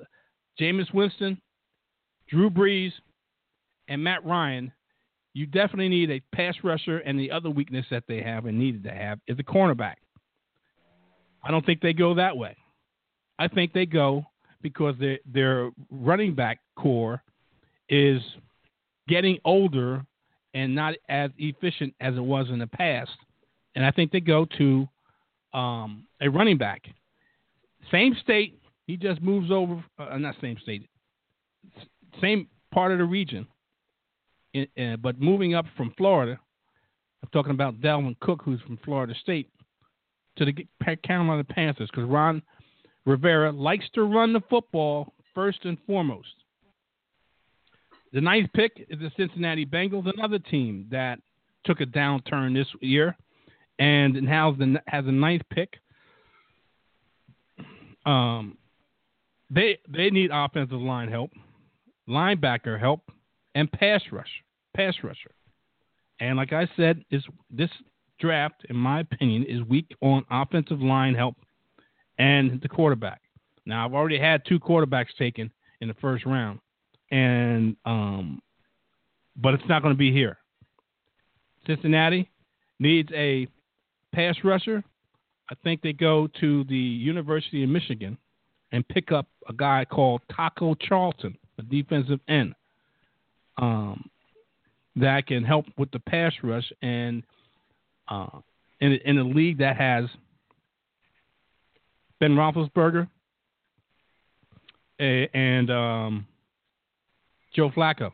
Jameis Winston, Drew Brees, and Matt Ryan, you definitely need a pass rusher. And the other weakness that they have and needed to have is a cornerback. I don't think they go that way. I think they go because their their running back corps is getting older and not as efficient as it was in the past. And I think they go to um, a running back. Same state, he just moves over. Uh, not same state, same part of the region, in, but moving up from Florida. I'm talking about Dalvin Cook, who's from Florida State to the Carolina Panthers because Ron Rivera likes to run the football first and foremost. The ninth pick is the Cincinnati Bengals, another team that took a downturn this year and now has a ninth pick. Um, they they need offensive line help, linebacker help, and pass rush, pass rusher. And like I said, is this draft, in my opinion, is weak on offensive line help and the quarterback. Now, I've already had two quarterbacks taken in the first round, and um, but it's not going to be here. Cincinnati needs a pass rusher. I think they go to the University of Michigan and pick up a guy called Taco Charlton, a defensive end, um, that can help with the pass rush and uh, in in a league that has Ben Roethlisberger, A- and um, Joe Flacco.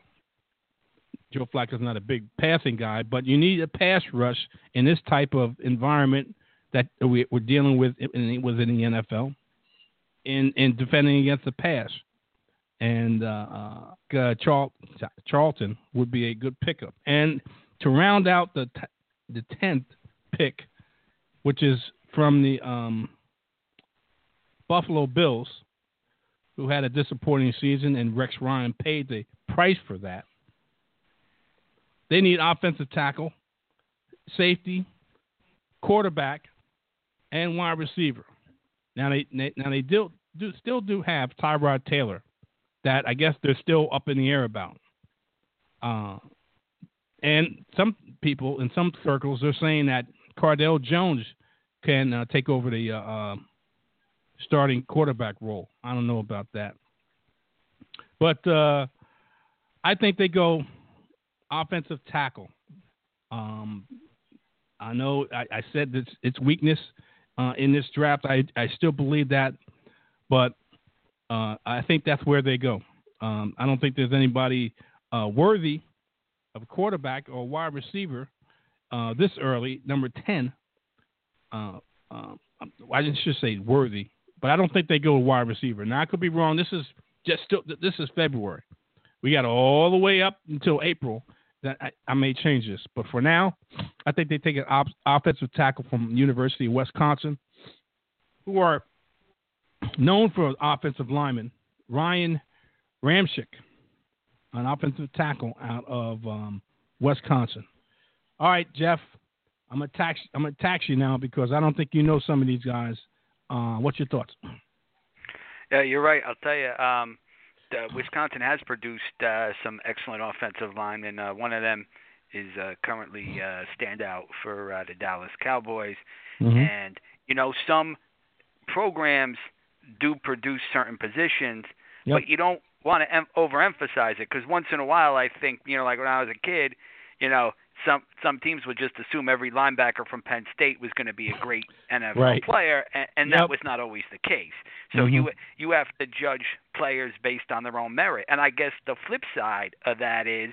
Joe Flacco's not a big passing guy, but you need a pass rush in this type of environment that we, we're dealing with in, within the NFL in, in defending against the pass. And uh, uh, Charl- Charlton would be a good pickup. And to round out the t- the tenth pick, which is from the um, Buffalo Bills, who had a disappointing season, and Rex Ryan paid the price for that. They need offensive tackle, safety, quarterback, and wide receiver. Now they now they do, do still do have Tyrod Taylor, that I guess they're still up in the air about. Uh, and some people in some circles are saying that Cardale Jones can uh, take over the uh, uh, starting quarterback role. I don't know about that, but uh, I think they go offensive tackle. Um, I know I, I said that its weakness uh, in this draft. I, I still believe that, but uh, I think that's where they go. Um, I don't think there's anybody worthy of quarterback or wide receiver uh, this early, number 10. Uh, um, I should say worthy, but I don't think they go wide receiver. Now, I could be wrong. This is just still, this is February. We got all the way up until April that I, I, may change this. But for now, I think they take an op- offensive tackle from University of Wisconsin, who are known for offensive lineman Ryan Ramczyk, an offensive tackle out of um, Wisconsin. All right, Jeff, I'm gonna tax I'm gonna tax you now because I don't think you know some of these guys. Uh, what's your thoughts? Yeah, you're right. I'll tell you. Um, uh, Wisconsin has produced uh, some excellent offensive linemen. Uh, one of them is uh, currently uh, standout for uh, the Dallas Cowboys, mm-hmm. and you know some programs do produce certain positions, yep. but you don't want to em- overemphasize it because once in a while, I think you know, like when I was a kid, you know, some some teams would just assume every linebacker from Penn State was going to be a great NFL right. player, and, and yep. that was not always the case. So mm-hmm. you you have to judge players based on their own merit. And I guess the flip side of that is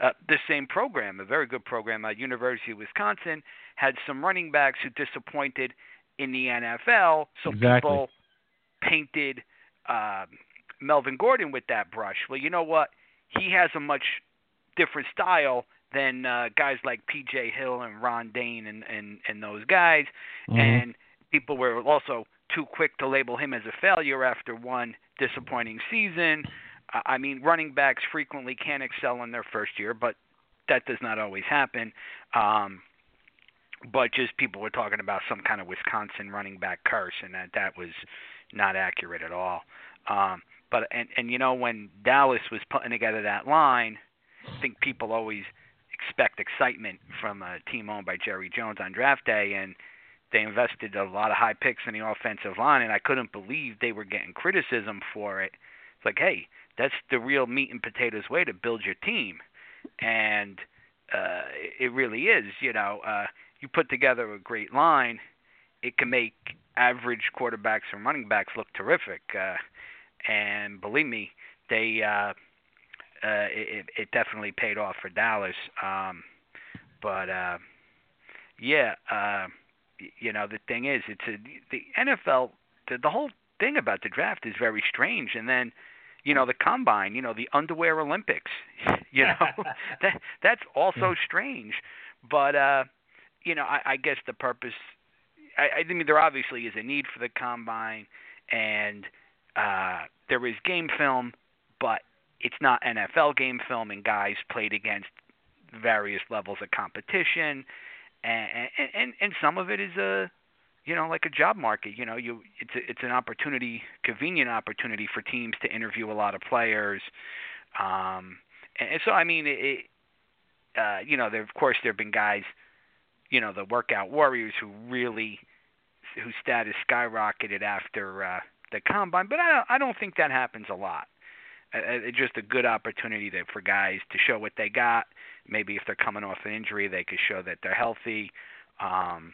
uh, the same program, a very good program at University of Wisconsin, had some running backs who disappointed in the NFL. So exactly. people painted uh, Melvin Gordon with that brush. Well, you know what? He has a much different style than uh, guys like P.J. Hill and Ron Dayne and and, and those guys. Mm-hmm. And people were also too quick to label him as a failure after one disappointing season. I mean, running backs frequently can excel in their first year, but that does not always happen. Um, but just people were talking about some kind of Wisconsin running back curse, and that that was not accurate at all. Um, but and and you know when Dallas was putting together that line, I think people always expect excitement from a team owned by Jerry Jones on draft day, and they invested a lot of high picks in the offensive line, and I couldn't believe they were getting criticism for it. It's like, hey, that's the real meat and potatoes way to build your team, and uh, it really is. You know, uh, you put together a great line, it can make average quarterbacks and running backs look terrific. Uh, and believe me, they uh, uh, it, it definitely paid off for Dallas. Um, but uh, yeah, uh, you know the thing is, it's a, the NFL. The, the whole thing about the draft is very strange, and then you know the combine, you know the underwear Olympics. You know that that's also strange, but uh, you know I, I guess the purpose. I, I mean there obviously is a need for the combine, and uh, there is game film, but it's not NFL game film, and guys played against various levels of competition, and and and, and some of it is a you know like a job market you know you it's a, it's an opportunity convenient opportunity for teams to interview a lot of players um and, and so i mean it uh you know there of course there have been guys you know the workout warriors who really whose status skyrocketed after uh the combine but i don't i don't think that happens a lot uh, it's just a good opportunity to, for guys to show what they got maybe if they're coming off an injury they could show that they're healthy um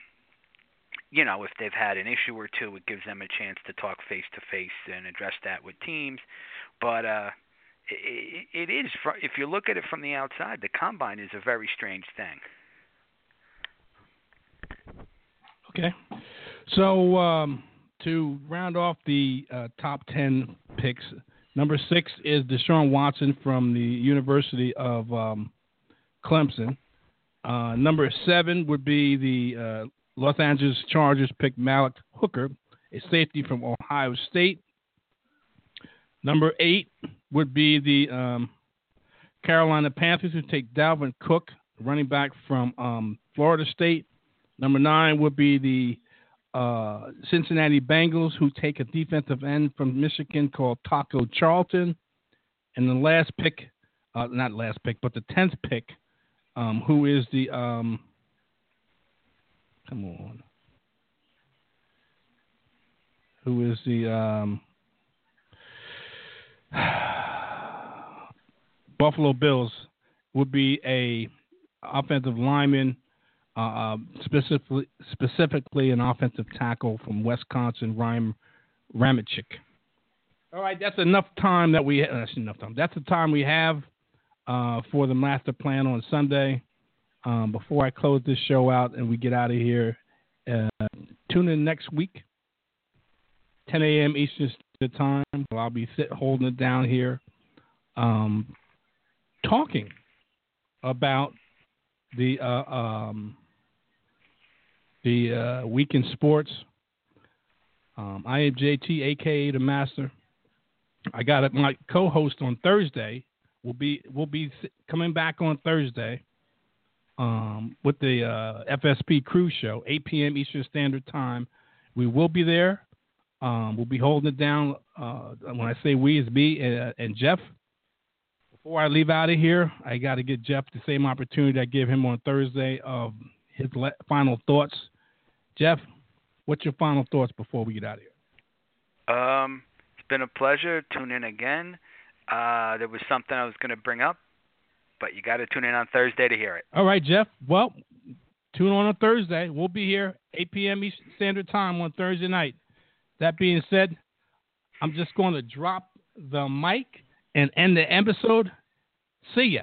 you know, if they've had an issue or two, it gives them a chance to talk face to face and address that with teams. But uh, it, it is, if you look at it from the outside, the combine is a very strange thing. Okay. So um, to round off the uh, top 10 picks, number six is Deshaun Watson from the University of um, Clemson. Uh, number seven would be the uh, Los Angeles Chargers pick Malik Hooker, a safety from Ohio State. Number eight would be the um, Carolina Panthers, who take Dalvin Cook, running back from um, Florida State. Number nine would be the uh, Cincinnati Bengals, who take a defensive end from Michigan called Taco Charlton. And the last pick, uh, not last pick, but the tenth pick, um, who is the um, come on, who is the um, Buffalo Bills would be a offensive lineman, uh, specifically specifically an offensive tackle from Wisconsin, Ryan Ramczyk. All right, that's enough time that we. Uh, that's enough time. That's the time we have uh, for the master plan on Sunday. Um, before I close this show out and we get out of here, uh, tune in next week, 10 a.m. Eastern Standard Time. I'll be sit, holding it down here, um, talking about the uh, um, the uh, week in sports. Um, I am JT, aka the Master. I got it. My co-host on Thursday will be will be coming back on Thursday um, with the uh, FSP Cruise Show, 8 p.m. Eastern Standard Time. We will be there. Um, we'll be holding it down. Uh, when I say we, it's me and, and Jeff. Before I leave out of here, I got to give Jeff the same opportunity I give him on Thursday of his le- final thoughts. Jeff, what's your final thoughts before we get out of here? Um, it's been a pleasure. Tune in again. Uh, there was something I was going to bring up, but you got to tune in on Thursday to hear it. All right, Jeff. Well, tune on on Thursday. We'll be here 8 p.m. Eastern Standard Time on Thursday night. That being said, I'm just going to drop the mic and end the episode. See ya.